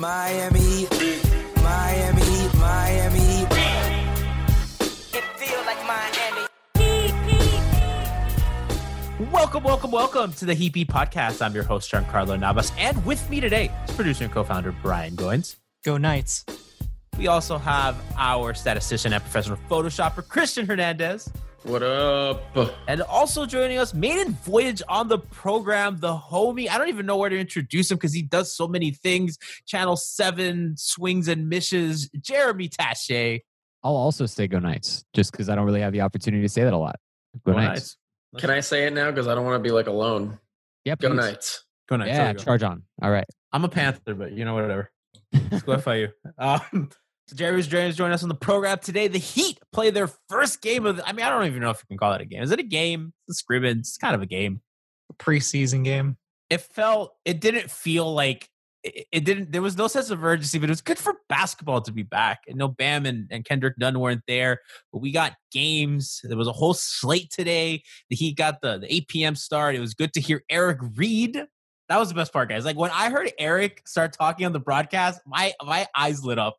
Miami, Miami, Miami, Miami. It feel like Miami. Welcome, welcome, welcome to the Heat Beat Podcast. I'm your host, Giancarlo Navas, and with me today is producer and co-founder Brian Goins. Go Knights. We also have our statistician and professional photoshopper, Christian Hernandez. What up? And also joining us, maiden voyage on the program, the homie. I don't even know where to introduce him because he does so many things. Channel 7 swings and misses. Jeremy Taché. I'll also say Go Knights, just because I don't really have the opportunity to say that a lot. Go, Go Knights. Knights. Can I say it now? Because I don't want to be like alone. Yep. Go please. Knights. Go Knights. Yeah, go. charge on. All right. I'm a Panther, but you know, whatever. Let's go FIU. Um, so Jerry's joining joining us on the program today. The Heat play their first game of. The, I mean, I don't even know if you can call it a game. Is it a game? It's a scrimmage. It's kind of a game. A preseason game. It felt. It didn't feel like. It, it didn't. There was no sense of urgency, but it was good for basketball to be back. And no Bam and, and Kendrick Nunn weren't there, but we got games. There was a whole slate today. The Heat got the the 8 p.m. start. It was good to hear Eric Reed that was the best part, guys. Like when I heard Eric start talking on the broadcast, my my eyes lit up.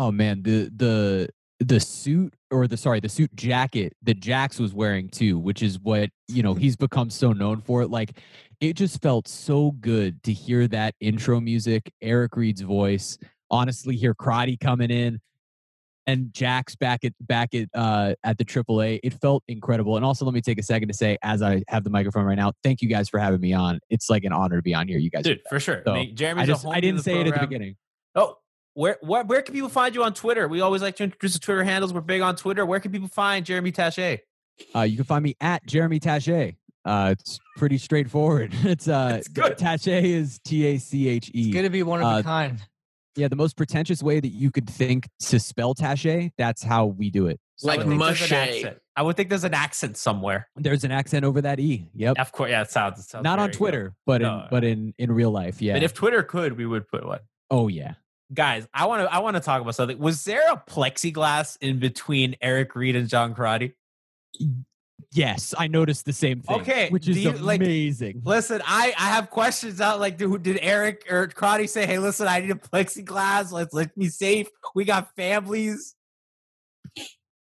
Oh man, the the the suit or the sorry, the suit jacket that Jax was wearing too, which is what you know he's become so known for. Like it just felt so good to hear that intro music, Eric Reed's voice. Honestly, hear Crotty coming in and Jax back at back at uh at the AAA. It felt incredible. And also let me take a second to say, as I have the microphone right now, thank you guys for having me on. It's like an honor to be on here. You guys Dude, for sure. So, I mean, Jeremy's I a just I didn't say it at the beginning. Oh, where, where where can people find you on Twitter? We always like to introduce the Twitter handles. We're big on Twitter. Where can people find Jeremy Taché? Uh, you can find me at Jeremy Taché. Uh, it's pretty straightforward. It's uh, good. Taché is T A C H E. It's good to be one of Uh, a kind. Yeah, the most pretentious way that you could think to spell Tache, that's how we do it. I would Like think there's an mushy. accent. I would think there's an accent somewhere. There's an accent over that E. Yep. Of course, yeah, it sounds. It sounds Not on very good. Twitter, but No. in but in in real life. Yeah. But if Twitter could, we would put one. oh yeah. Guys, I want to. I want to talk about something. Was there a plexiglass in between Eric Reed and John Crotty? Yes, I noticed the same thing. Okay, which is you, like- amazing. Listen, I I have questions out. Like, did, did Eric or Crotty say, "Hey, listen, I need a plexiglass. Let's let me safe. We got families."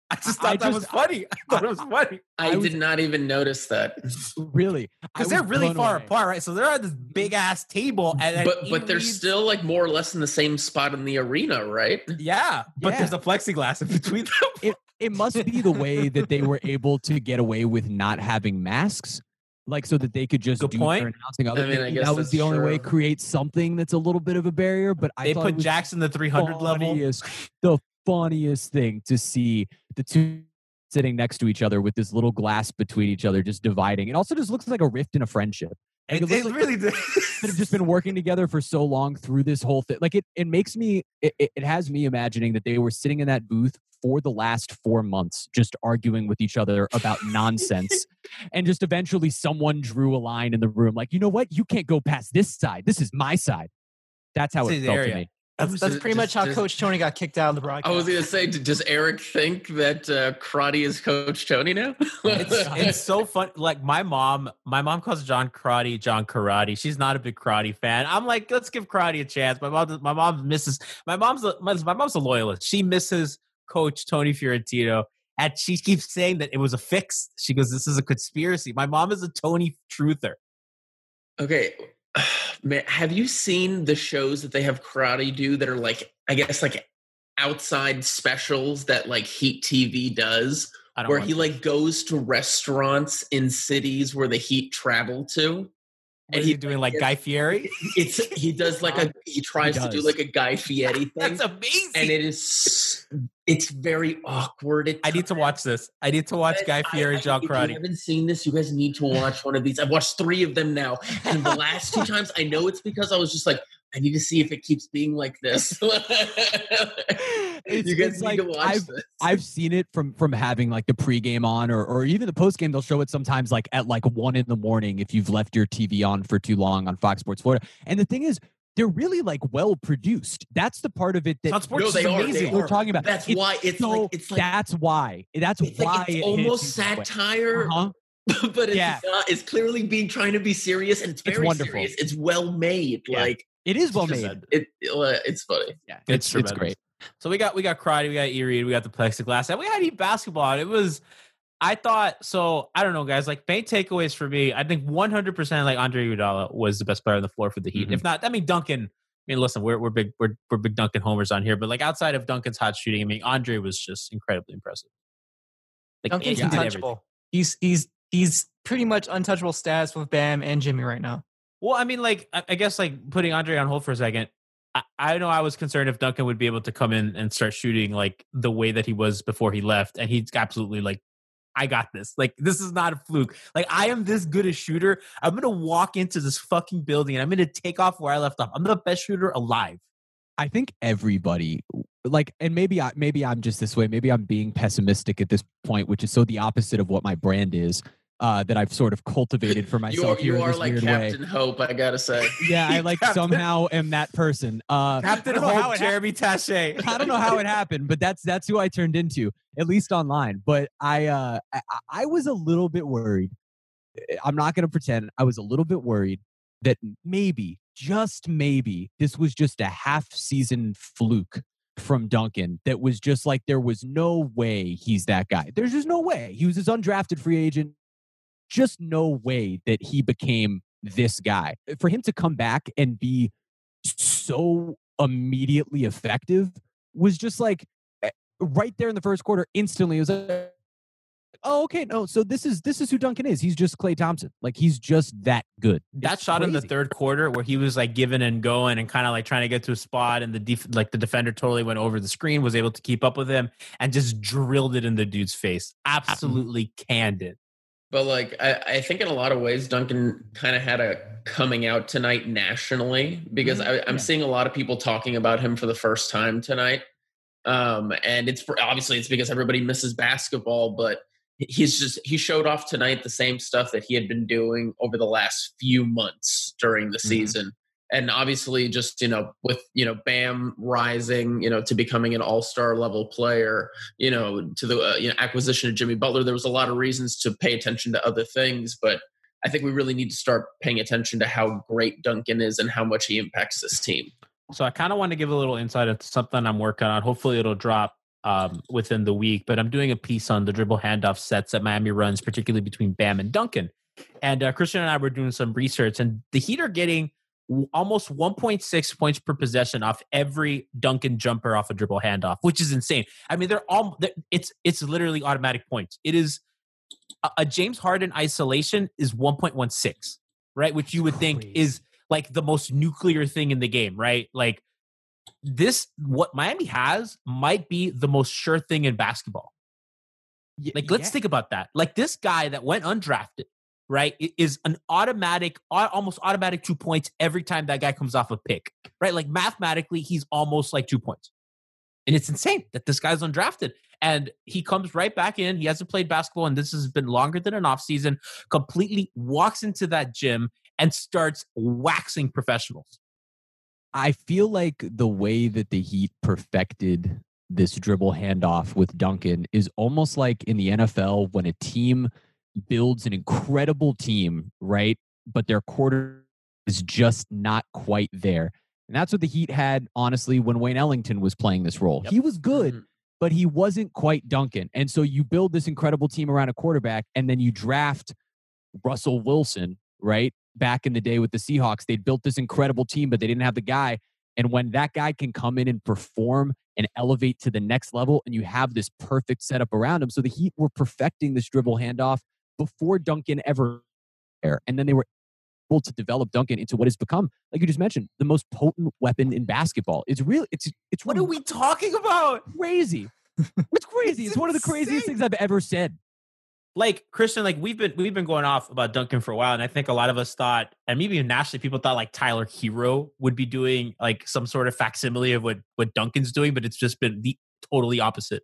I just thought I that just- was funny. I thought it was funny I, I was- did not even notice that. really, because they're really far away. apart, right? So they're at this big ass table, and But but they're Reed's- still like more or less in the same spot in the arena, right? yeah. But Yeah. there's a plexiglass in between them. It it must be the way that they were able to get away with not having masks. Like so that they could just Good do point. their announcing other I mean, I guess that was the only way create something that's a little bit of a barrier. But I they thought put Jackson the 300 level. the funniest thing to see the two sitting next to each other with this little glass between each other, just dividing. It also just looks like a rift in a friendship. Like, It, looks it like really that have just been working together for so long through this whole thing. Like it, it makes me, it, it it has me imagining that they were sitting in that booth for the last four months, just arguing with each other about nonsense. and just eventually someone drew a line in the room like, you know what? You can't go past this side. This is my side. That's how This it felt area. to me. That's, that's it- pretty much just- how just- Coach Tony got kicked out of the broadcast. I was gonna say, does Eric think that uh, Crotty is Coach Tony now? it's, it's so fun. Like my mom, my mom calls John Crotty John Karate. She's not a big Crotty fan. I'm like, let's give Crotty a chance. My mom, my mom misses. My mom's a, my, my mom's a loyalist. She misses Coach Tony Fiorentino, and she keeps saying that it was a fix. She goes, "This is a conspiracy." My mom is a Tony truther. Okay. Man, have you seen the shows that they have Crotty do that are like, I guess, like outside specials that like Heat TV does, I don't where he it. like goes to restaurants in cities where the Heat travel to? What is he doing, like Guy Fieri? It's he does like a he tries to do like a Guy Fieri thing, That's amazing. and it is it's very awkward. I need to watch this. I need to watch Guy I- Fieri I- John if you haven't seen this, you guys need to watch one of these. I've watched three of them now, and the last two times, I know it's because I was just like, I need to see if it keeps being like this. It's- you guys it's like to watch I've- this. I've seen it from from having like the pregame on or or even the postgame. They'll show it sometimes like at like one in the morning if you've left your TV on for too long on Fox Sports Florida. And the thing is, they're really like well produced. That's the part of it that Fox Sports No, is they are, they amazing. we're are. talking about. That's It's why it's so- like it's like that's why. That's it's, why like, it's hits almost you that way. satire, Uh-huh. but it's Yeah. not. It's clearly being trying to be serious, and it's It's very wonderful. serious. It's well made. Yeah. Like It is well made. just- It, uh, it's funny. Yeah, It's it's it's great. So we got we got Crotty, we got Erie, we got the plexiglass, and we had Heat basketball. And it was, I thought so. I don't know, guys. Like main takeaways for me, I think 100 percent like Andre Iguodala was the best player on the floor for the Heat. If mm-hmm. not, I mean Duncan. I mean, listen, we're we're big we're we're big Duncan homers on here, but like outside of Duncan's hot shooting, I mean Andre was just incredibly impressive. Like Duncan's he did everything. untouchable. He's he's he's pretty much untouchable status with Bam and Jimmy right now. Well, I mean, like I, I guess like putting Andre on hold for a second. I, know I was concerned if Duncan would be able to come in and start shooting like the way that he was before he left, and he's absolutely like, I got this. Like this is not a fluke. Like I am this good a shooter. I'm gonna walk into this fucking building and I'm gonna take off where I left off. I'm the best shooter alive. I think everybody like and maybe I maybe I'm just this way. Maybe I'm being pessimistic at this point, which is so the opposite of what my brand is. Uh, that I've sort of cultivated for myself. You myself are, here you in are this like weird Captain way. Hope. I gotta say. Yeah, I like Captain- somehow am that person. Uh, Captain I don't know how Hope, Jeremy Tache. I don't know how it happened, but that's that's who I turned into, at least online. But I uh I, I was a little bit worried. Eh, I'm not gonna pretend I was a little bit worried that maybe, just maybe, this was just a half season fluke from Duncan that was just like there was no way he's that guy. There's just no way. He was this undrafted free agent. Just no way that he became this guy. For him to come back and be so immediately effective was just like eh, right there in the first quarter instantly it was like oh okay no so this is this is who duncan is. He's just Klay Thompson. Like he's just that good. That It's shot in the third quarter where he was like giving and going and kind of like trying to get to a spot and the def- like the defender totally went over the screen was able to keep up with him and just drilled it in the dude's face. Absolutely canned it But like I, I think in a lot of ways Duncan kind of had a coming out tonight nationally because I, I'm seeing a lot of people talking about him for the first time tonight. Um, and it's for, obviously it's because everybody misses basketball, but he's just he showed off tonight the same stuff that he had been doing over the last few months during the season and obviously just you know with you know bam rising you know to becoming an all-star level player you know to the uh, you know acquisition of jimmy butler there was a lot of reasons to pay attention to other things but i think we really need to start paying attention to how great duncan is and how much he impacts this team So I kind of want to give a little insight into something I'm working on. Hopefully, it'll drop um, within the week. But I'm doing a piece on the dribble handoff sets that Miami runs, particularly between Bam and Duncan. And uh, Christian and I were doing some research, and the Heat are getting almost 1.6 points per possession off every Duncan jumper off a dribble handoff, which is insane. I mean, they're all it's it's literally automatic points. It is a, a James Harden isolation is 1.16, right? Which you would think is like the most nuclear thing in the game, right? Like this, what Miami has might be the most sure thing in basketball. Like, let's think about that. Like this guy that went undrafted, right, is an automatic, almost automatic two points every time that guy comes off a pick, right? Like mathematically, he's almost like two points. And it's insane that this guy's undrafted. And he comes right back in. He hasn't played basketball, and this has been longer than an offseason. Completely walks into that gym and starts waxing professionals. I feel like the way that the Heat perfected this dribble handoff with Duncan is almost like in the NFL when a team builds an incredible team, right? But their quarter is just not quite there. And that's what the Heat had, honestly, when Wayne Ellington was playing this role. He was good, mm-hmm. but he wasn't quite Duncan. And so you build this incredible team around a quarterback, and then you draft Russell Wilson, right? Back in the day with the Seahawks, they'd built this incredible team, but they didn't have the guy. And when that guy can come in and perform and elevate to the next level, and you have this perfect setup around him. So the Heat were perfecting this dribble handoff before Duncan ever there. And then they were able to develop Duncan into what has become, like you just mentioned, the most potent weapon in basketball. It's really, it's, it's what are we talking about? Crazy. It's crazy. It's, one of the craziest things I've ever said. like Christian, like we've been we've been going off about Duncan for a while, and I think a lot of us thought, and maybe even nationally, people thought like Tyler Herro would be doing like some sort of facsimile of what what Duncan's doing, but it's just been the totally opposite.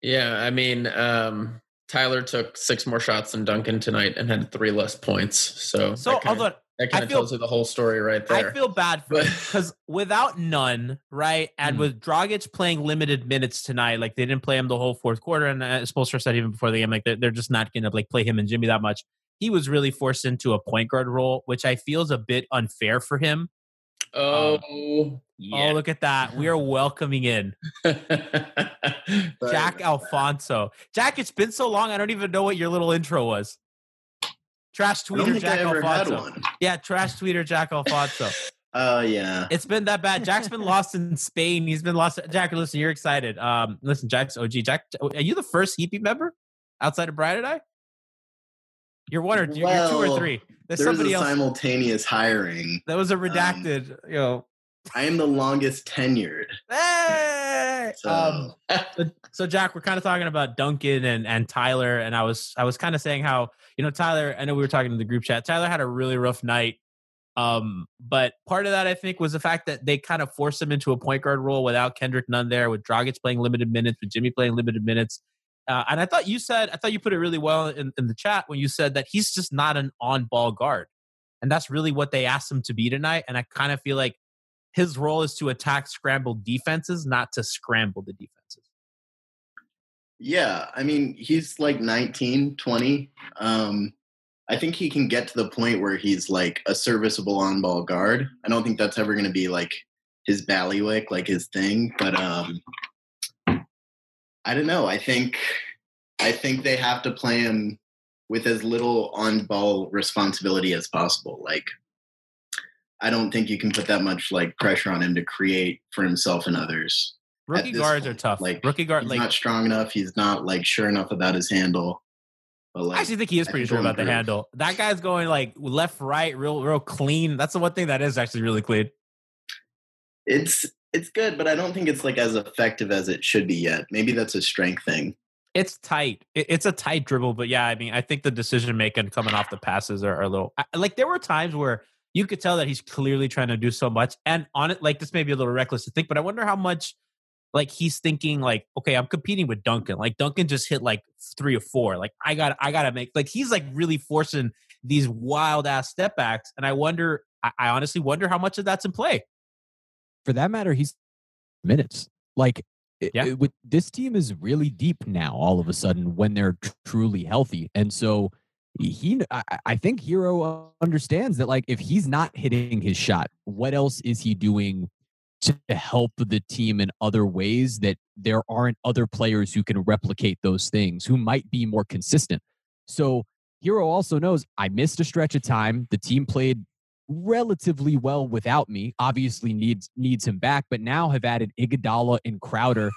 Yeah, I mean, um, Tyler took six more shots than Duncan tonight and had three less points. So, So, that kinda, that I kind of feel- tells you the whole story right there. I feel bad for because without Nunn, right, and with Dragic playing limited minutes tonight, like they didn't play him the whole fourth quarter, and uh, Spoelstra said even before the game, like they're, they're just not going to like play him and Jimmy that much. He was really forced into a point guard role, which I feel is a bit unfair for him. Oh, Oh, look at that. We are welcoming in Jack Alfonso. Jack, it's been so long. I don't even know what your little intro was. Trash tweeter Jack I ever had Alfonso. Yeah, trash tweeter Jack Alfonso. Oh yeah. It's been that bad. Jack's been lost in Spain. He's been lost. Jack, listen, you're excited. Um, listen, Jack's OG. Jack, are you the first Heat Beat member outside of Brian and I? You're one or you're, you're two or three. There's There's somebody a else. simultaneous hiring. That was a redacted. you know. I am the longest tenured. Hey! So Um, so, so Jack, we're kind of talking about Duncan and and Tyler, and I was I was kind of saying how you know Tyler. I know we were talking in the group chat. Tyler had a really rough night, um, but part of that I think was the fact that they kind of forced him into a point guard role without Kendrick Nunn there, with Dragic playing limited minutes, with Jimmy playing limited minutes. Uh, and I thought you said I thought you put it really well in, in the chat when you said that he's just not an on ball guard, and that's really what they asked him to be tonight. And I kind of feel like his role is to attack scrambled defenses, not to scramble the defenses. yeah, I mean, he's like 19, 20. Um, I think he can get to the point where he's like a serviceable on ball guard. I don't think that's ever going to be like his ballywick, like his thing. But um, I don't know. I think I think they have to play him with as little on ball responsibility as possible. Like I don't think you can put that much like pressure on him to create for himself and others. Rookie guards are tough. Like Rookie guard, he's like not strong enough. He's not like sure enough about his handle. But like, I actually think he is I pretty sure about the handle. That guy's going like left, right, real, real clean. That's the one thing that is actually really clean. It's it's good, but I don't think it's like as effective as it should be yet. Maybe that's a strength thing. It's tight. It's a tight dribble, but yeah, I mean, I think the decision making coming off the passes are, are a little like there were times where you could tell that he's clearly trying to do so much, and on it, like this may be a little reckless to think, but I wonder how much like he's thinking like, okay, I'm competing with Duncan. Like Duncan just hit like three or four. Like I got, I got to make like he's like really forcing these wild ass step backs, and I wonder, I, I honestly wonder how much of that's in play. For that matter, he's minutes. Like yeah. with this team is really deep now all of a sudden when they're tr- truly healthy and so he I, I think Herro understands that like if he's not hitting his shot what else is he doing to help the team in other ways that there aren't other players who can replicate those things who might be more consistent so Herro also knows I missed a stretch of time. The team played relatively well without me. Obviously needs needs him back, but now have added Iguodala and Crowder.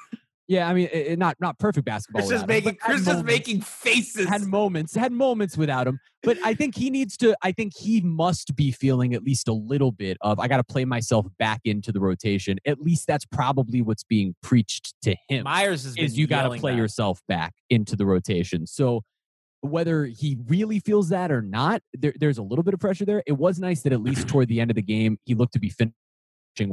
Yeah, I mean, it, not not perfect basketball. Chris is making him, Chris is making faces. Had moments, had moments without him, but I think he needs to. I think he must be feeling at least a little bit of I got to play myself back into the rotation. At least that's probably what's being preached to him. Myers is, is you got to play that. yourself back into the rotation. So whether he really feels that or not, there, there's a little bit of pressure there. It was nice that at least toward the end of the game, he looked to be finishing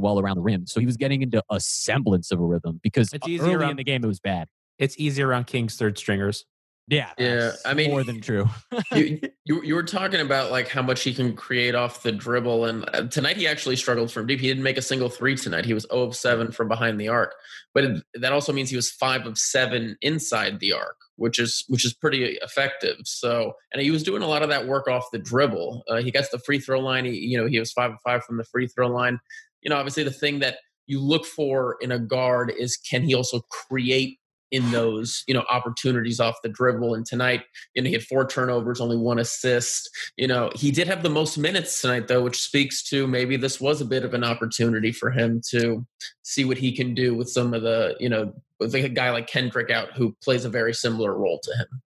well around the rim. So he was getting into a semblance of a rhythm because it's early in the game it was bad. It's easier around King's third stringers. Yeah, yeah. I mean, more than true. you, you, you were talking about like how much he can create off the dribble, and uh, tonight he actually struggled from deep. He didn't make a single three tonight. He was 0 of seven from behind the arc, but it, that also means he was five of seven inside the arc, which is which is pretty effective. So, and he was doing a lot of that work off the dribble. Uh, he gets the free throw line. He, you know, he was five of five from the free throw line. You know, obviously the thing that you look for in a guard is can he also create in those you know opportunities off the dribble. And tonight you know he had four turnovers only one assist. You know he did have the most minutes tonight though which speaks to maybe this was a bit of an opportunity for him to see what he can do with some of the you know with a guy like kendrick out who plays a very similar role to him.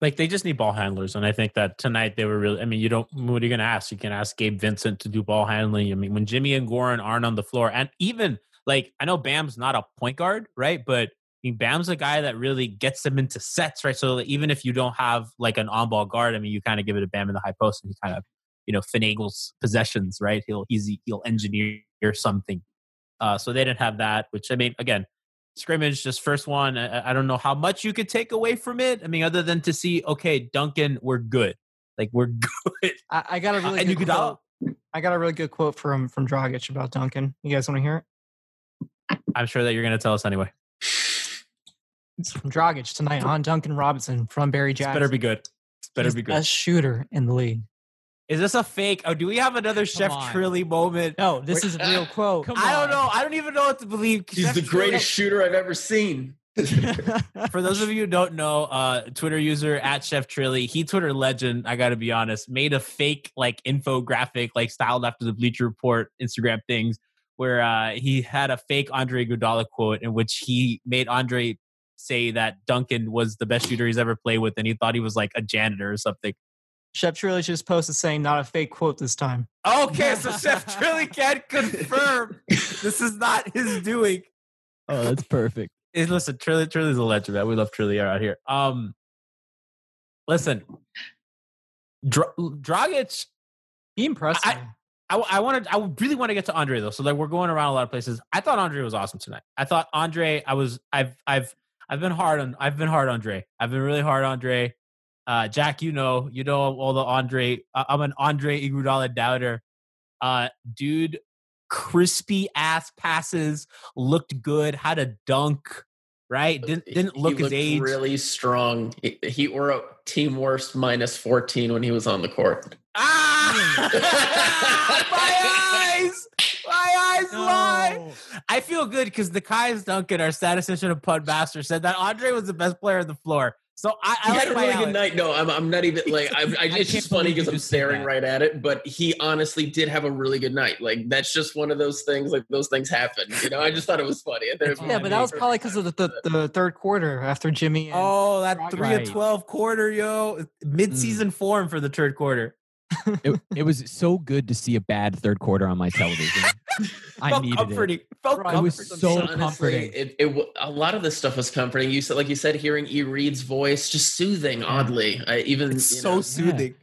Like they just need ball handlers. And i think that tonight they were really i mean you don't what are you going to ask? You can ask gabe vincent to do ball handling. I mean when jimmy and goran aren't on the floor and even like i know bam's not a point guard right? But I mean, Bam's a guy that really gets them into sets, right? So even if you don't have like an on-ball guard, I mean, you kind of give it to Bam in the high post, and he kind of, you know, finagles possessions, right? He'll he's he'll engineer something. Uh, so they didn't have that, which I mean, again, scrimmage, just first one. I, I, don't know how much you could take away from it. I mean, other than to see, okay, Duncan, we're good, like we're good. I, I got a really uh, and good you could quote. I got a really good quote from from Dragic about Duncan. You guys want to hear it? I'm sure that you're going to tell us anyway. It's from Dragic tonight on Duncan Robinson from Barry Jackson. This better be good. This better He's be good. Best shooter in the league. Is this a fake? Oh, do we have another Chef on. Trilly moment? No, this is a real quote. I don't know. I don't even know what to believe. he's Chef the Trilly- greatest shooter i've ever seen For those of you who don't know, uh, Twitter user at Chef Trilly, he Twitter legend. I got to be honest, made a fake like infographic, like styled after the Bleacher Report Instagram things, where uh, he had a fake Andre Iguodala quote in which he made Andre say that Duncan was the best shooter he's ever played with, and he thought he was like a janitor or something. Chef Trilly just posted saying not a fake quote this time. Okay, so Chef Trilly can confirm this is not his doing. Oh, that's perfect. Hey, listen, Trilly, Trilly's a legend, man. We love Trilly out here. Um, listen, Dra- Dragic, He impressed I- I, I wanted, I really want to get to Andre though. So like, we're going around a lot of places. I thought Andre was awesome tonight. I thought Andre, I was, I've, I've, I've been hard on, I've been hard on Andre. I've been really hard on Andre. Uh, Jack, you know, you know all the Andre. Uh, I'm an Andre Iguodala doubter. Uh, dude, crispy ass passes, looked good, had a dunk. Right? Didn't didn't He look his age. really strong he, he were a team worst minus 14 when he was on the court Ah! my eyes! My eyes lie. I feel good because the Kai's Duncan, our statistician of Pud Master, said that Andre was the best player on the floor. So I, I he like had a really good night. No, I'm, I'm not even like I, I, it's just funny because I'm staring right at it. But he honestly did have a really good night. Like that's just one of those things. Like those things happen. You know, I just thought it was funny. I thought it was Yeah, but that was probably because of the, the, the third quarter after Jimmy. And Oh, that Dragic- three of twelve quarter, yo, mid-season mm. form for the third quarter. it, it was so good to see a bad third quarter on my television. I felt needed comforting. it. Felt It was so Honestly, comforting. It, it w- a lot of this stuff was comforting. You said, like you said, hearing E. Reed's voice just soothing. Oddly, I even It's you so know, soothing.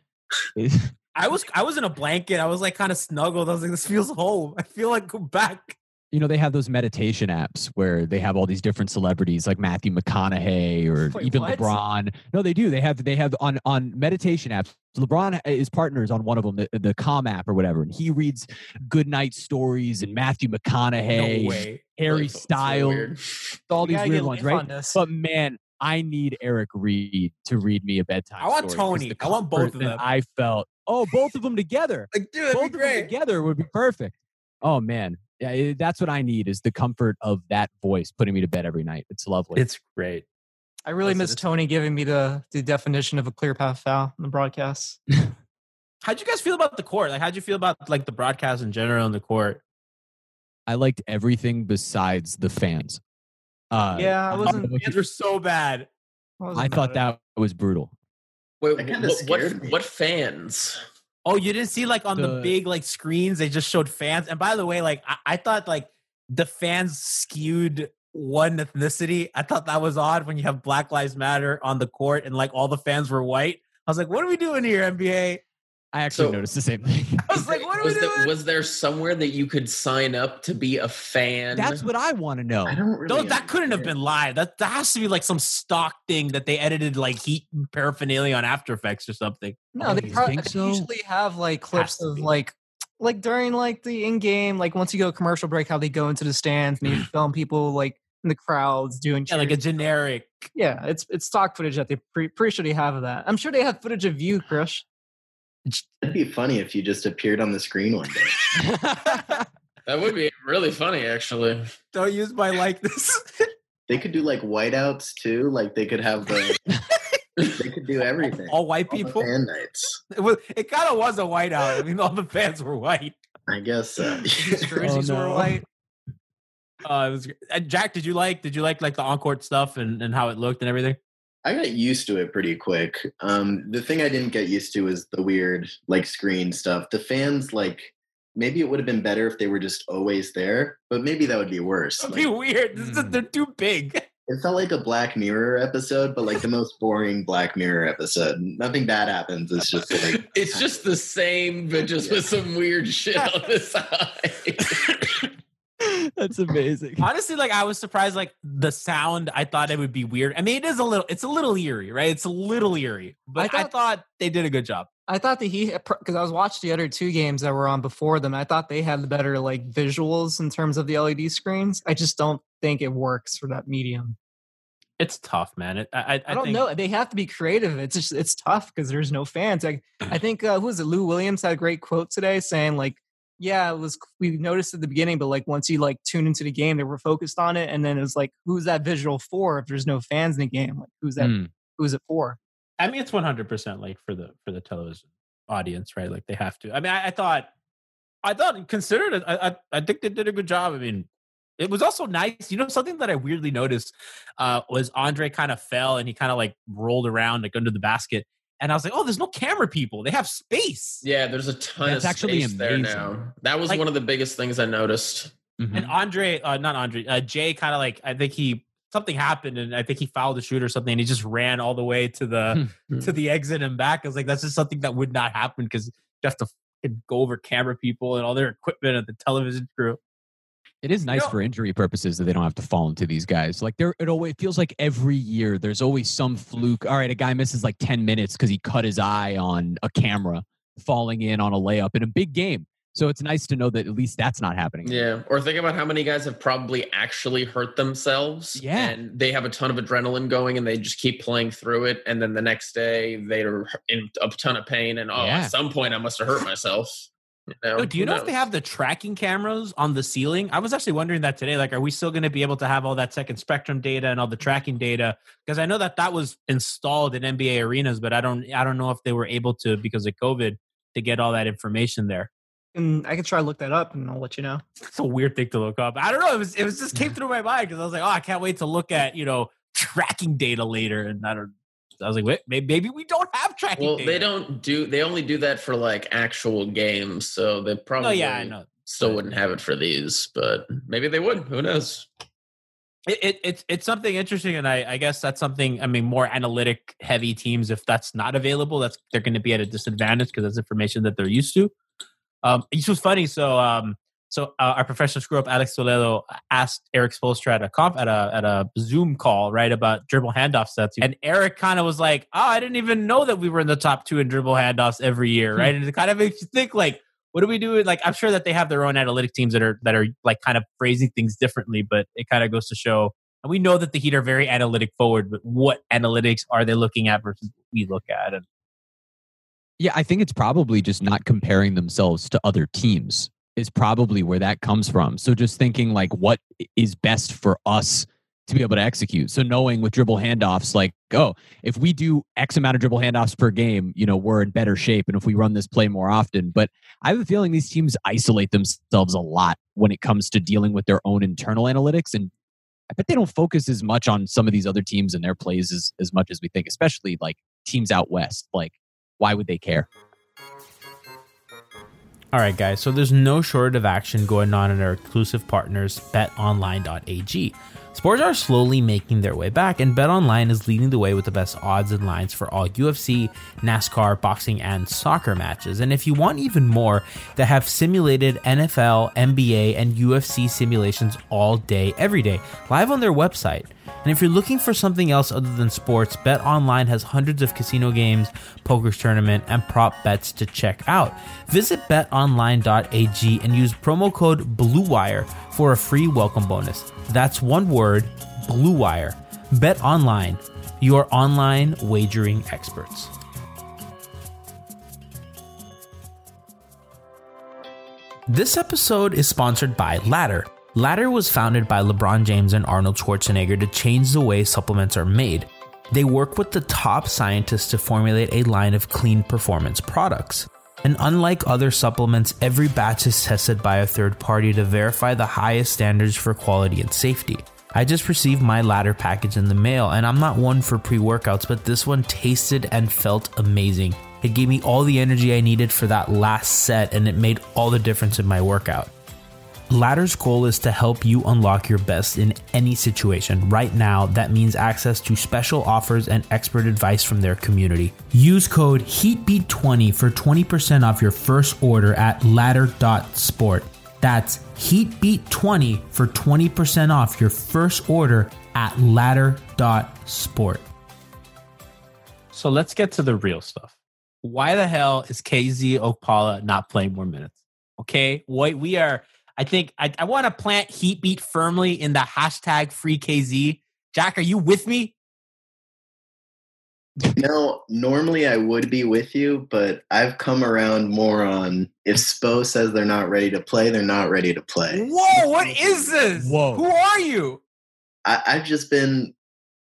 I was I was in a blanket. I was like kind of snuggled. I was like, this feels home. I feel like I'm back. you know, they have those meditation apps where they have all these different celebrities like Matthew McConaughey or Wait, even what? LeBron. No, they do. They have they have on on meditation apps. LeBron is partners on one of them, the, the Calm app or whatever, and he reads good night stories and Matthew McConaughey, No. Harry It's Styles, weird. all You these weird ones, right? on. But man, I need Eric Reed to read me a bedtime. I want Tony. I want both of them. I felt. Oh, both of them together. Like, dude, both of be them together would be perfect. Oh man, yeah, it- that's what I need is the comfort of that voice putting me to bed every night. It's lovely. It's great. I really Listen, miss Tony giving me the the definition of a clear path foul in the broadcast. How'd you guys feel about the court? Like, how'd you feel about like the broadcast in general in the court? I liked everything besides the fans. Uh, yeah, I wasn't. The fans were so bad. I thought that was brutal. Wait, what, what, what fans? Oh, you didn't see like on the, The- big like screens they just showed fans. And by the way, like I, I thought like the fans skewed one ethnicity. I thought that was odd when you have Black Lives Matter on the court and like all the fans were white. I was like, what are we doing here, NBA? I actually So- noticed the same thing. I was like, what are was, we there, doing? was there somewhere that you could sign up to be a fan? That's what I want to know. I don't really. No, that couldn't have been live. That that has to be like some stock thing that they edited like heat paraphernalia on After Effects or something. No, Oh, they, probably think so? usually have like clips of be. like like during like the in game, like once you go commercial break, how they go into the stands and they film people like in the crowds doing Yeah, like a generic. yeah, it's it's stock footage that they pre- pretty sure they have of that. I'm sure they have footage of you, Chris. It'd be funny if you just appeared on the screen one day. That would be really funny, actually. Don't use my likeness. They could do like whiteouts too. Like they could have the. they could do everything. all white All people. fan nights. It was. It kind of was a whiteout. I mean, all the fans were white. I guess so. His jerseys Oh, were white. Uh, it was. Uh, Jack, did you like? Did you like like the encore stuff and and how it looked and everything? I got used to it pretty quick. Um, the thing I didn't get used to is the weird like screen stuff. The fans like maybe it would have been better if they were just always there, but maybe that would be worse. That'd Like, be weird. This is- Mm. They're too big. it felt like a Black Mirror episode, but like the most boring Black Mirror episode. Nothing bad happens. It's just like It's just the same, but just with some weird shit on the side. That's amazing. Honestly, like I was surprised. Like the sound, I thought it would be weird. I mean, it is a little. It's a little eerie, right? It's a little eerie, but I thought- thought, they did a good job. I thought that he because I was watching the other two games that were on before them. I thought they had the better like visuals in terms of the LED screens. I just don't think it works for that medium. It's tough, man. It, I, I, I, don't think, know. They have to be creative. It's just it's tough because there's no fans. Like I think uh, who was it? Lou Williams had a great quote today saying like, "Yeah, it was we noticed at the beginning, but like once you like tune into the game, they were focused on it, and then it was like, who's that visual for if there's no fans in the game? Like who's that? Mm. Who's it for? I mean, it's one hundred percent like for the for the television audience, right? Like they have to. I mean, I, I thought, I thought considered it. I, I I think they did a good job. I mean, it was also nice. You know, something that I weirdly noticed uh, was Andre kind of fell and he kind of like rolled around like under the basket, and I was like, oh, there's no camera people. They have space. yeah, there's a ton That's of actually space there now. That was Like- one of the biggest things I noticed. Mhm. And Andre, uh, not Andre, uh, Jay, kind of like I think he something happened and I think he fouled the shoot or something, and he just ran all the way to the Hmm. to the exit and back. I was like, that's just something that would not happen because you have to f***ing go over camera people and all their equipment and the television crew. It is nice know- for injury purposes that they don't have to fall into these guys. Like there, it always feels like every year there's always some fluke. All right, a guy misses like ten minutes because he cut his eye on a camera, falling in on a layup in a big game. So it's nice to know that at least that's not happening. Yeah. Or think about how many guys have probably actually hurt themselves. Yeah. And they have a ton of adrenaline going and they just keep playing through it. And then the next day they're in a ton of pain. And oh, Yeah. at some point I must have hurt myself. You know, Oh, do you who know if they have the tracking cameras on the ceiling? I was actually wondering that today. Like, are we still going to be able to have all that second spectrum data and all the tracking data? Because I know that that was installed in NBA arenas, but I don't, I don't know if they were able to because of COVID to get all that information there. And I can try to look that up, and I'll let you know. It's a weird thing to look up. I don't know. It was, it was just came through my mind because I was like, oh, I can't wait to look at you know tracking data later. And I don't. I was like, wait, maybe, maybe we don't have tracking. Well, data. they don't do. They only do that for like actual games. So they probably. yeah, I know. Still wouldn't have it for these, but maybe they would. Who knows? It, it, it's it's something interesting, and I, I guess that's something. I mean, more analytic heavy teams, if that's not available, that's they're going to be at a disadvantage because that's information that they're used to. Um, it was funny. So, um, so uh, our professional screw up Alex Toledo asked Erik Spoelstra at a conf at a at a Zoom call, right, about dribble handoff sets, and Eric kind of was like, "Oh, I didn't even know that we were in the top two in dribble handoffs every year, right?" and it kind of makes you think, like, what do we do? Like, I'm sure that they have their own analytic teams that are that are like kind of phrasing things differently, but it kind of goes to show. And we know that the Heat are very analytic forward, but what analytics are they looking at versus what we look at? And Yeah, I think it's probably just not comparing themselves to other teams is probably where that comes from. So just thinking like what is best for us to be able to execute. So knowing with dribble handoffs, like, oh, if we do X amount of dribble handoffs per game, you know, we're in better shape. And if we run this play more often, but I have a feeling these teams isolate themselves a lot when it comes to dealing with their own internal analytics. And I bet they don't focus as much on some of these other teams and their plays as, as much as we think, especially like teams out west. Like, why would they care? All right, guys. So there's no shortage of action going on in our exclusive partners, BetOnline.ag. Sports are slowly making their way back, and BetOnline is leading the way with the best odds and lines for all UFC, NASCAR, boxing, and soccer matches. And if you want even more, they have simulated NFL, NBA, and UFC simulations all day, every day, live on their website. And if you're looking for something else other than sports, BetOnline has hundreds of casino games, poker tournament, and prop bets to check out. Visit betonline.ag and use promo code BLUEWIRE for a free welcome bonus. That's one word, Blue Wire. Bet online, your online wagering experts. This episode is sponsored by Ladder. Ladder was founded by LeBron James and Arnold Schwarzenegger to change the way supplements are made. They work with the top scientists to formulate a line of clean performance products. And unlike other supplements, every batch is tested by a third party to verify the highest standards for quality and safety. I just received my ladder package in the mail, and I'm not one for pre workouts, but this one tasted and felt amazing. It gave me all the energy I needed for that last set, and it made all the difference in my workout. Ladder's goal is to help you unlock your best in any situation. Right now, that means access to special offers and expert advice from their community. Use code HEATBEAT20 for 20% off your first order at ladder.sport. That's HEATBEAT20 for 20% off your first order at ladder.sport. So let's get to the real stuff. Why the hell is KZ Okpala not playing more minutes? Okay, what we are I think I, I want to plant heat beat firmly in the hashtag free KZ. Jack, are you with me? No, normally I would be with you, but I've come around more on if Spo says they're not ready to play, they're not ready to play. Whoa, what is this? Whoa. Who are you? I, I've just been.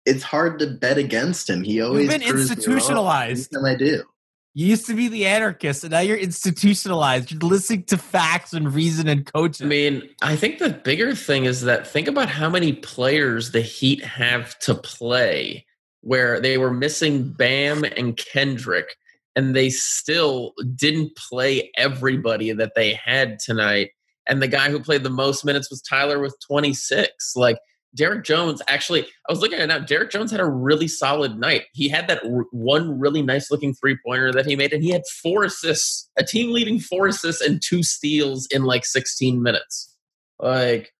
It's hard to bet against him. He always been proves me wrong institutionalized. every time I do. You used to be the anarchist, and now you're institutionalized. You're listening to facts and reason and coaching. I mean, I think the bigger thing is that think about how many players the Heat have to play where they were missing Bam and Kendrick, and they still didn't play everybody that they had tonight. And the guy who played the most minutes was Tyler with 26. Like, Derrick Jones actually, I was looking at it now. Derrick Jones had a really solid night. He had that r- one really nice looking three pointer that he made, and he had four assists, a team leading four assists and two steals in like 16 minutes. Like,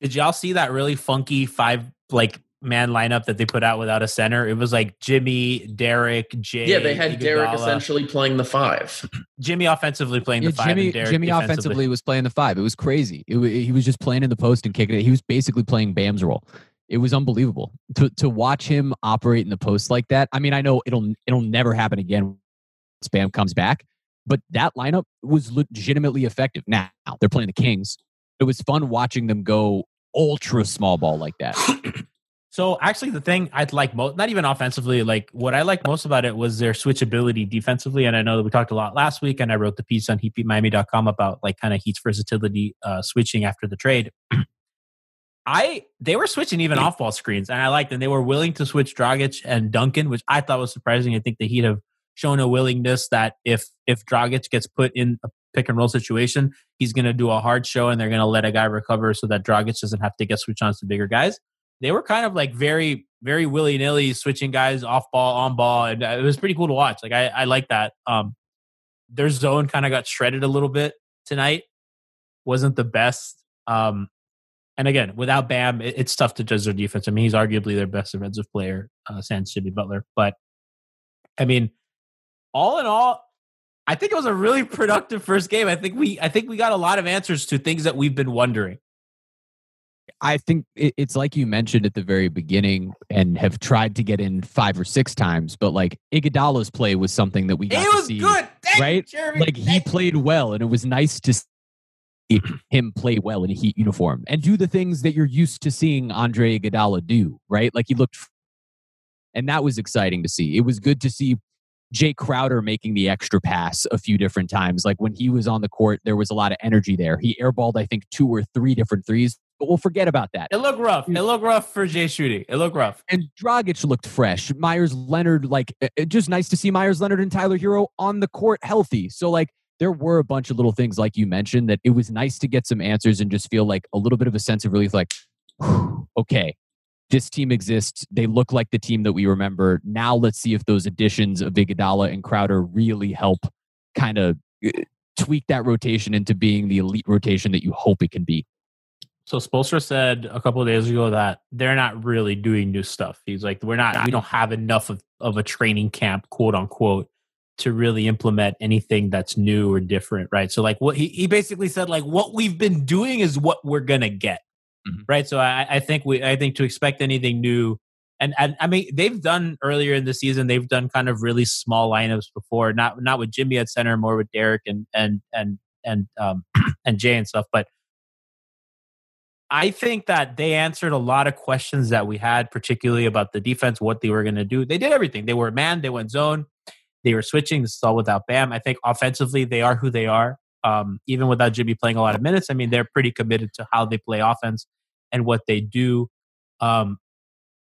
Did y'all see that really funky five like man lineup that they put out without a center? It was like Jimmy, Derrick, Jay. yeah, they had Derrick essentially playing the five. Jimmy offensively playing Yeah, the five. Jimmy, and Derrick Jimmy offensively was playing the five. It was crazy. It, he was just playing in the post and kicking it. He was basically playing Bam's role. It was unbelievable to to watch him operate in the post like that. I mean, I know it'll it'll never happen again. Spam comes back, but that lineup was legitimately effective. Now they're playing the Kings. It was fun watching them go ultra small ball like that. So actually, the thing I'd like most, not even offensively, like what I like most about it was their switchability defensively. And I know that we talked a lot last week, and I wrote the piece on heatbeatmiami.com about like kind of Heat's versatility uh, switching after the trade. I they were switching even off ball screens, and I liked them. They were willing to switch Dragic and Duncan, which I thought was surprising. I think the Heat have shown a willingness that if if Dragic gets put in a pick and roll situation, he's going to do a hard show and they're going to let a guy recover so that Dragic doesn't have to get switched on to bigger guys. They were kind of like very, very willy nilly switching guys off ball, on ball. And uh, it was pretty cool to watch. Like, I, I like that. Um, their zone kind of got shredded a little bit tonight. Wasn't the best. Um, and again, without Bam, it, it's tough to judge their defense. I mean, he's arguably their best defensive player, uh, sans Jimmy Butler. But I mean, all in all, I think it was a really productive first game. I think we, I think we got a lot of answers to things that we've been wondering. I think it's like you mentioned at the very beginning and have tried to get in five or six times, but like Iguodala's play was something that we got It to was see, good, Thank you, right? Jeremy. like he played well, and it was nice to see him play well in a Heat uniform and do the things that you're used to seeing Andre Iguodala do, right? Like he looked, and that was exciting to see. It was good to see Jae Crowder making the extra pass a few different times. Like when he was on the court, there was a lot of energy there. He airballed, I think, two or three different threes, but we'll forget about that. It looked rough. It looked rough for Jae shooting. It looked rough. And Dragic looked fresh. Meyers Leonard, like, it, it- just nice to see Meyers Leonard and Tyler Herro on the court healthy. So, like, there were a bunch of little things, like you mentioned, that it was nice to get some answers and just feel like a little bit of a sense of relief like, okay, this team exists. They look like the team that we remember. Now let's see if those additions of Iguodala and Crowder really help kind of eh, tweak that rotation into being the elite rotation that you hope it can be. So Spoelstra said a couple of days ago that they're not really doing new stuff. He's like, we're not, we don't have enough of, of a training camp, quote unquote, to really implement anything that's new or different, right? So like what he, he basically said, like what we've been doing is what we're gonna get. Right. So I, I think we I think to expect anything new and, and I mean they've done earlier in the season, they've done kind of really small lineups before, not not with Jimmy at center, more with Derrick and and and and um and Jae and stuff. But I think that they answered a lot of questions that we had, particularly about the defense, what they were going to do. They did everything. They were man, they went zone, they were switching. This is all without Bam. I think offensively, they are who they are. Um, even without Jimmy playing a lot of minutes, I mean, they're pretty committed to how they play offense and what they do. Um,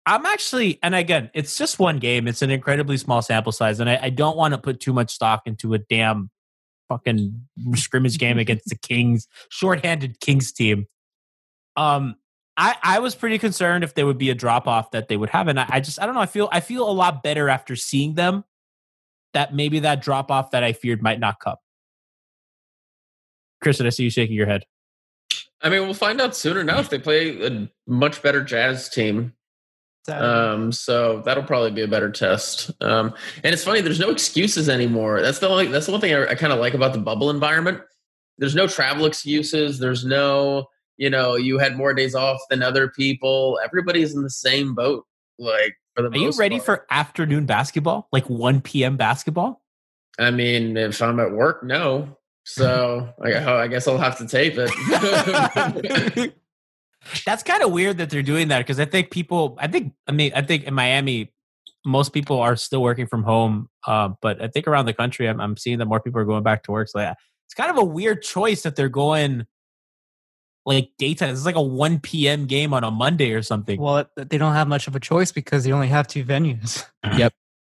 I'm actually, and again, it's just one game. It's an incredibly small sample size, and I, I don't want to put too much stock into a damn fucking scrimmage game against the Kings, shorthanded Kings team. Um, I I was pretty concerned if there would be a drop off that they would have, and I, I just I don't know. I feel I feel a lot better after seeing them. That maybe that drop off that I feared might not come. Chris, I see you shaking your head? I mean, we'll find out soon enough. If they play a much better Jazz team. Um, so that'll probably be a better test. Um, and it's funny, there's no excuses anymore. That's the only, that's the one thing I, I kind of like about the bubble environment. There's no travel excuses. There's no, you know, you had more days off than other people. Everybody's in the same boat. Like for the Are you ready part. for afternoon basketball, like one p.m. basketball? I mean, if I'm at work, no. So I, I guess I'll have to tape it. That's kind of weird that they're doing that because I think people, I think, I mean, I think in Miami, most people are still working from home. Uh, but I think around the country, I'm, I'm seeing that more people are going back to work. So yeah, it's kind of a weird choice that they're going like daytime. It's like a 1 p.m. game on a Monday or something. Well, they don't have much of a choice because they only have two venues. Yep.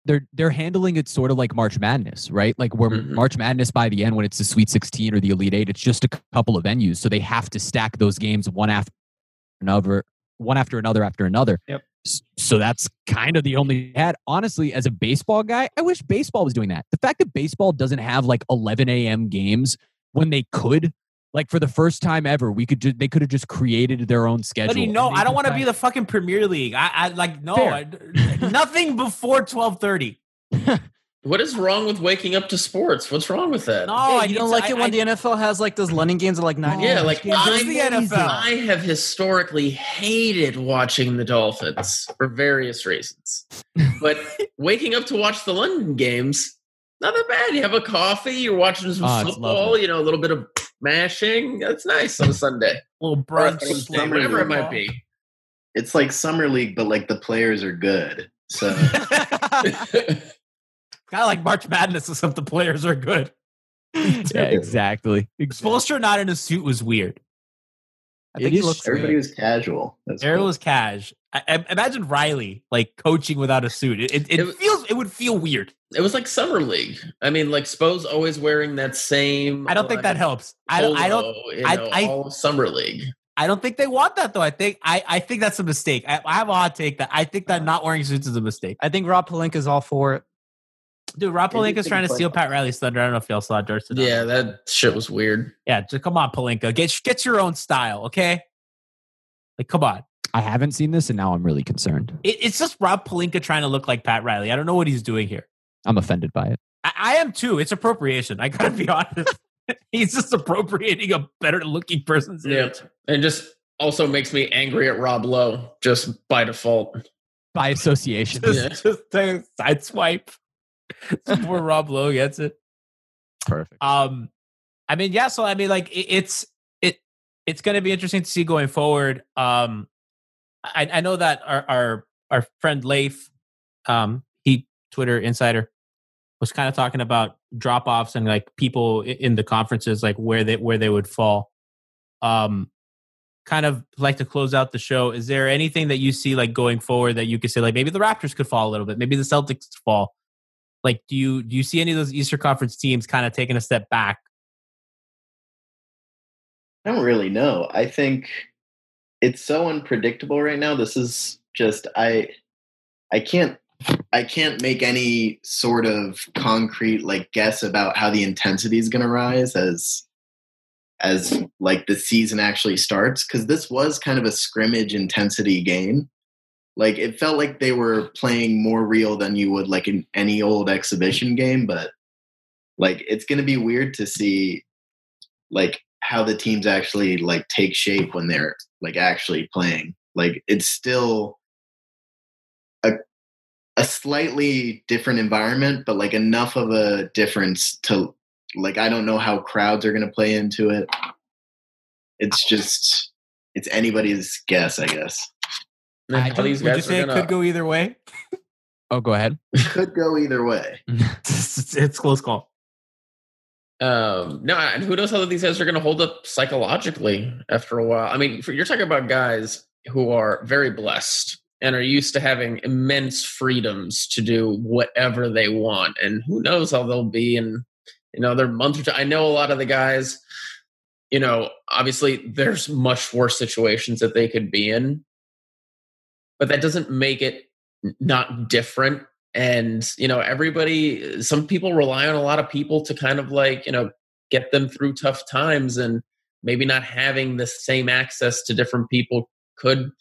They're they're handling it sort of like March Madness, right? Like where mm-hmm. March Madness by the end, when it's the Sweet 16 or the Elite Eight, it's just a couple of venues, so they have to stack those games one after another, one after another after another. Yep. So that's kind of the only had. Honestly, as a baseball guy, I wish baseball was doing that. The fact that baseball doesn't have like 11 a.m. games when they could, like for the first time ever, we could ju- they could have just created their own schedule. But you know, I don't want to be the fucking Premier League. I, I like no, I, nothing before twelve thirty. what is wrong with waking up to sports? What's wrong with that? No, Yeah, I you don't to- like I- it when the NFL has like those London games at like nine. Yeah, like I, are the. NFL. I have historically hated watching the Dolphins for various reasons. But waking up to watch the London games, not that bad. You have a coffee, you're watching some Oh, football, you know, a little bit of mashing. That's nice on a Sunday. little Or brunch, Thursday, whatever it might be. It's like summer league, but like the players are good. So kind of like March Madness, except the players are good. Yeah, exactly. Spoelstra not in a suit was weird. I It think he is looks everybody great. was casual. That's Ariel cool. was cash. I, I, imagine Riley like coaching without a suit. It, it, it It- feels it would feel weird. It was like summer league. I mean, like Spo's always wearing that same. I don't think that helps. I don't. I don't. you I, know, I, all summer league. I don't think they want that though. I think I, I think that's a mistake. I, I have a hot take that I think that uh-huh. not wearing suits is a mistake. I think Rob Pelinka's all for it. Dude, Rob Yeah, he Pelinka's trying to steal. Pat Riley's thunder. I don't know if y'all saw Durst. Yeah, that shit was weird. Yeah, just come on, Pelinka. Get get your own style, okay? Like, come on. I haven't seen this, and now I'm really concerned. It, it's just Rob Pelinka trying to look like Pat Riley. I don't know what he's doing here. I'm offended by it. I, I am too. It's appropriation. I gotta be honest. he's just appropriating a better looking person's Yeah, image. and just also makes me angry at Rob Lowe just by default. By association. Just, Yeah. just a side swipe. Poor Rob Lowe gets it. Perfect. Um, I mean, yeah. So I mean, like, it, it's it it's going to be interesting to see going forward. Um, I, I know that our our our friend Leif, um, he Twitter insider, was kind of talking about drop offs and like people in the conferences, like where they where they would fall. Um, kind of like to close out the show. Is there anything that you see like going forward that you could say like maybe the Raptors could fall a little bit, maybe the Celtics fall? Like, do you do you see any of those Eastern Conference teams kind of taking a step back I don't really know. I think it's so unpredictable right now. This is just I I can't I can't make any sort of concrete like guess about how the intensity is going to rise as as like the season actually starts cuz this was kind of a scrimmage intensity game. Like it felt like they were playing more real than you would like in any old exhibition game, but like it's going to be weird to see like how the teams actually like take shape when they're like actually playing. Like it's still a a slightly different environment, but like enough of a difference to like I don't know how crowds are going to play into it. It's just it's anybody's guess, I guess. And I how these would you say it gonna- could go either way? Oh, go ahead. Could go either way. it's, it's close call. Um, no, and who knows how these guys are going to hold up psychologically after a while. I mean, for, you're talking about guys who are very blessed and are used to having immense freedoms to do whatever they want, and who knows how they'll be in you know their month or two. I know a lot of the guys. You know, obviously, there's much worse situations that they could be in, but that doesn't make it not different. And you know everybody some people rely on a lot of people to kind of like you know get them through tough times and maybe not having the same access to different people could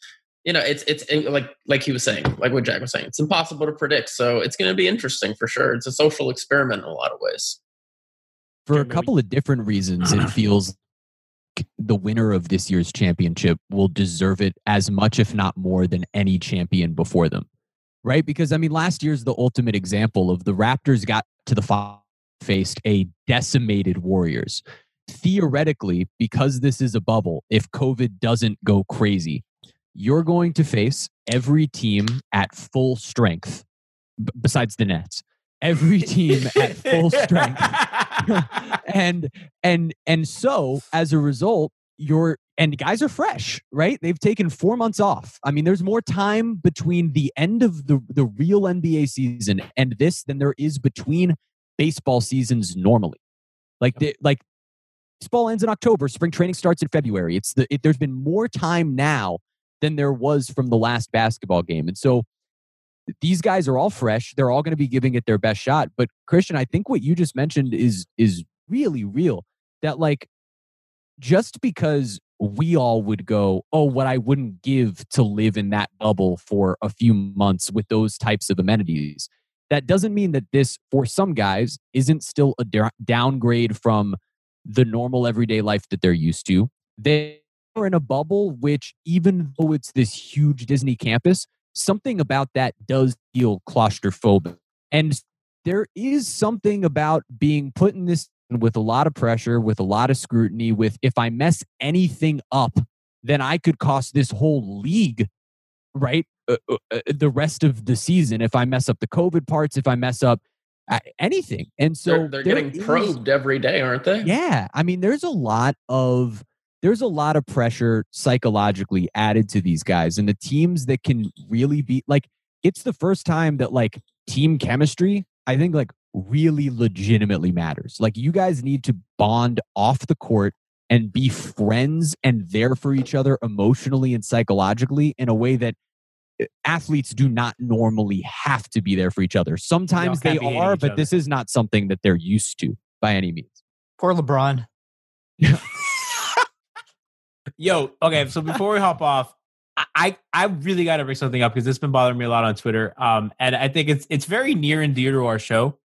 you know it's it's like like he was saying like what jack was saying it's impossible to predict. So it's going to be interesting for sure. It's a social experiment in a lot of ways. For a couple of different reasons, it feels the winner of this year's championship will deserve it as much, if not more, than any champion before them. Right? Because, I mean, last year's the ultimate example of the Raptors got to the final, faced a decimated Warriors. Theoretically, because this is a bubble, if COVID doesn't go crazy, you're going to face every team at full strength, b- besides the Nets. Every team at full strength. And and and so as a result you're and guys are fresh right? They've taken four months off. I mean there's more time between the end of the the real nba season and this than there is between baseball seasons normally. Like the, like baseball ends in october spring training starts in february. It's the it, there's been more time now than there was from the last basketball game. And so these guys are all fresh. They're all going to be giving it their best shot. But Christian, I think what you just mentioned is is really real. That like just because we all would go, oh, what I wouldn't give to live in that bubble for a few months with those types of amenities. That doesn't mean that this, for some guys, isn't still a downgrade from the normal everyday life that they're used to. They are in a bubble, which, even though it's this huge Disney campus, something about that does feel claustrophobic. And there is something about being put in this with a lot of pressure, with a lot of scrutiny, with if I mess anything up, then I could cost this whole league, right? Uh, uh, uh, the rest of the season. If I mess up the COVID parts, if I mess up uh, anything. And so they're, they're getting is- probed every day aren't they yeah, I mean, there's a lot of there's a lot of pressure psychologically added to these guys, and the teams that can really be like, it's the first time that like team chemistry, I think like really legitimately matters. Like you guys need to bond off the court and be friends and there for each other emotionally and psychologically in a way that uh, athletes do not normally have to be there for each other. Sometimes can't they are, but other. this is not something that they're used to by any means. Poor LeBron. Yo, okay. So before we hop off, I I really got to bring something up because it's been bothering me a lot on Twitter. Um, and I think it's it's very near and dear to our show.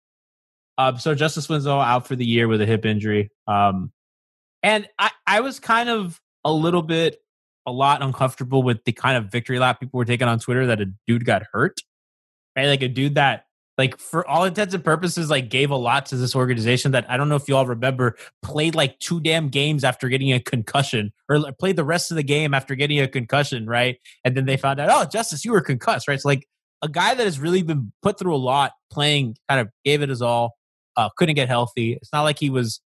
Um, so Justise Winslow out for the year with a hip injury. Um, and I I was kind of a little bit a lot uncomfortable with the kind of victory lap people were taking on Twitter that a dude got hurt, right? Like a dude that like for all intents and purposes like gave a lot to this organization that I don't know if you all remember played like two damn games after getting a concussion or played the rest of the game after getting a concussion, right? And then they found out, oh, Justise, you were concussed, right? So like a guy that has really been put through a lot, playing, kind of gave it his all, uh, couldn't get healthy. It's not like he was.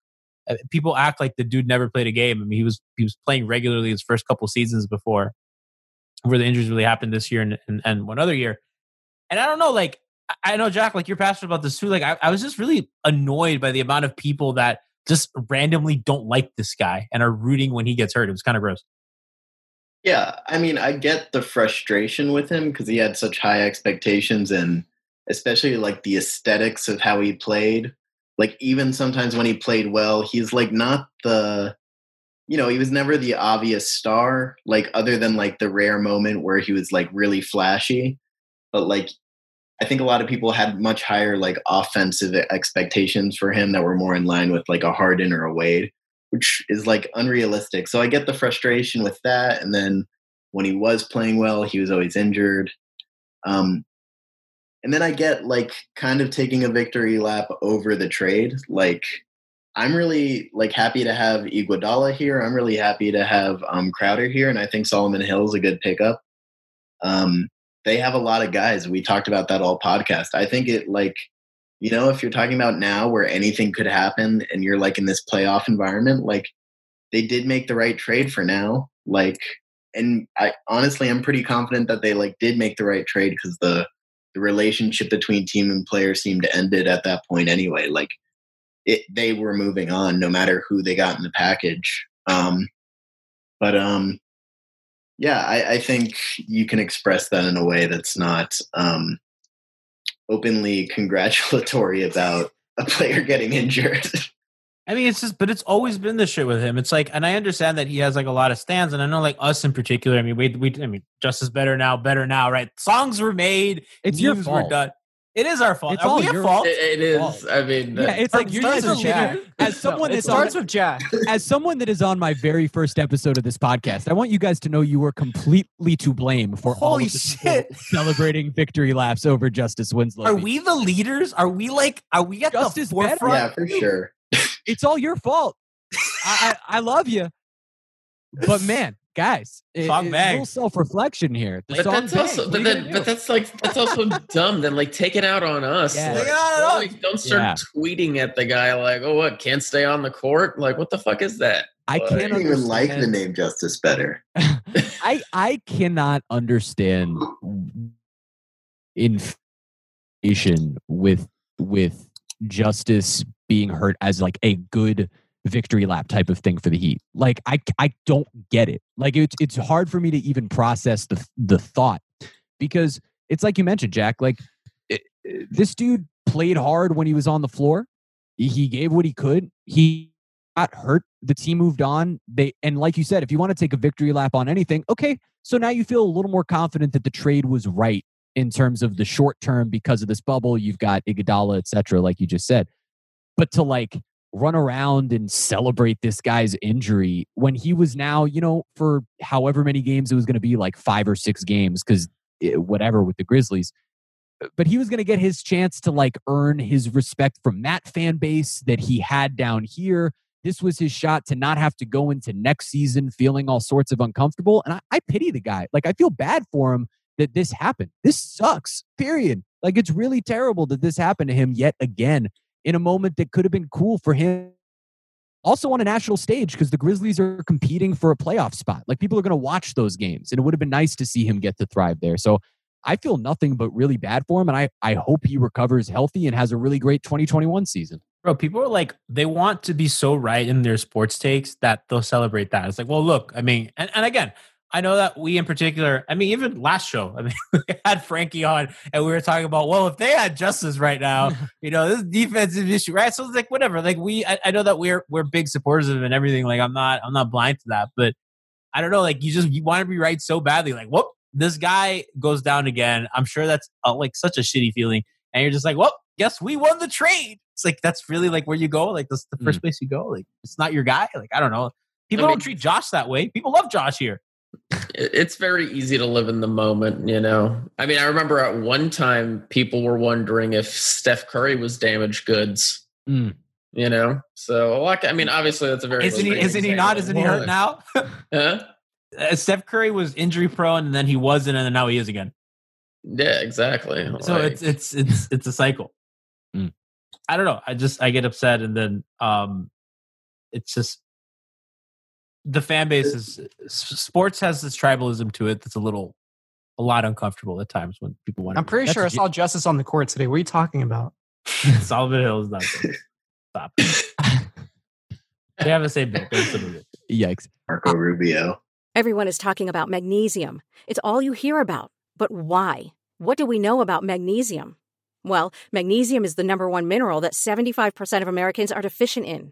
Uh, people act like the dude never played a game. I mean, he was he was playing regularly his first couple seasons before, where the injuries really happened this year and, and, and one other year. And I don't know, like I- know Jack, like you're passionate about this too. Like I, I was just really annoyed by the amount of people that just randomly don't like this guy and are rooting when he gets hurt. It was kind of gross. Yeah, I mean, I get the frustration with him because he had such high expectations and especially like the aesthetics of how he played. Like even sometimes when he played well, he's like not the you know, he was never the obvious star, like other than like the rare moment where he was like really flashy. But like I think a lot of people had much higher like offensive expectations for him that were more in line with like a Harden or a Wade which is like unrealistic. So I get the frustration with that. And then when he was playing well, he was always injured. Um, and then I get like kind of taking a victory lap over the trade. Like I'm really like happy to have Iguodala here. I'm really happy to have um, Crowder here, and I think Solomon Hill is a good pickup. Um, they have a lot of guys. We talked about that all podcast. I think it like you know, if you're talking about now where anything could happen and you're like in this playoff environment, like they did make the right trade for now. Like, and I honestly, I'm pretty confident that they like did make the right trade because the the relationship between team and player seemed ended at that point anyway. Like, it they were moving on no matter who they got in the package. Um, but um, yeah, I, I think you can express that in a way that's not um openly congratulatory about a player getting injured. I mean, it's just, but it's always been this shit with him. It's like, and I understand that he has like a lot of stands, and I know like us in particular. I mean, we, we, I mean, Justise better now, better now, right? Songs were made, It's your memes were fault. done. It is our fault. It's Are all we your fault? It, it is. I mean, Yeah, uh, it's like you're starts the with Jack. As someone it that's starts on, with Jack. as someone that is on my very first episode of this podcast, I want you guys to know you were completely to blame for all Holy of this shit. celebrating victory laps over Justise Winslow. Are we the leaders? Are we like, are we at Justise the better? forefront? yeah, for sure. It's all your fault. I, I, I love you, but man, guys, it, Song it's a little self-reflection here. The But song that's also, but, What that, but that's like that's also dumb. Then like take it out on us. Yeah. Like, out on don't, us. like, don't start Yeah. tweeting at the guy like, "Oh, what? Can't stay on the court? Like, what the fuck is that?" I Like, can't don't even like the name Justise better. I I cannot understand inflation with with Justise being hurt as like a good victory lap type of thing for the Heat. Like I I don't get it. Like it's it's hard for me to even process the the thought because it's like you mentioned, Jack. Like it, it- this dude played hard when he was on the floor. He- gave what he could. He got hurt. The team moved on. They and like you said, if you want to take a victory lap on anything, okay. So now you feel a little more confident that the trade was right in terms of the short term because of this bubble. You've got Iguodala, et cetera, like you just said. But to like run around and celebrate this guy's injury when he was now, you know, for however many games it was going to be, like five or six games, because whatever with the Grizzlies. Uh, but he was going to get his chance to like earn his respect from that fan base that he had down here. This was his shot to not have to go into next season feeling all sorts of uncomfortable. And I, I pity the guy. Like, I feel bad for him that this happened. This sucks, period. Like, it's really terrible that this happened to him yet again in a moment that could have been cool for him. Also on a national stage because the Grizzlies are competing for a playoff spot. Like, people are going to watch those games, and it would have been nice to see him get to thrive there. So, I feel nothing but really bad for him, and I I hope he recovers healthy and has a really great 2021 season. Bro, people are like, they want to be so right in their sports takes that they'll celebrate that. It's like, well, look, I mean, and, and again, I know that we in particular, I mean, even last show, I mean, we had Frankie on and we were talking about, well, if they had Justise right now, you know, this defensive issue, right? So it's like, whatever. Like we, I, I know that we're, we're big supporters of him and everything. Like I'm not, I'm not blind to that, but I don't know. Like you just, you want to be right so badly. Like, whoop, this guy goes down again. I'm sure that's uh, like such a shitty feeling. And you're just like, well, guess we won the trade. It's like, that's really like where you go. Like that's the first place you go. Like it's not your guy. Like, I don't know. People I mean- don't treat Josh that way. People love Josh here. It- It's very easy to live in the moment, you know. I mean, I remember at one time people were wondering if Steph Curry was damaged goods. Mm. You know, so like, I mean, obviously that's a very Isn't he? Isn't he not? Isn't he hurt now? Huh? Uh, Steph Curry was injury prone, and then he wasn't, and then now he is again. Yeah, exactly. So Like, it's it's it's it's a cycle. Mm. I don't know. I just I get upset, and then um, it's just the fan base is sports has this tribalism to it that's a little a lot uncomfortable at times when people want. I'm pretty sure I saw Justise on the court today. What are you talking about? Solomon Hill is not. Stop. they have the same bit. Bit. Yikes. Marco Rubio. Everyone is talking about magnesium. It's all you hear about. But why? What do we know about magnesium? Well, magnesium is the number one mineral that 75% of Americans are deficient in.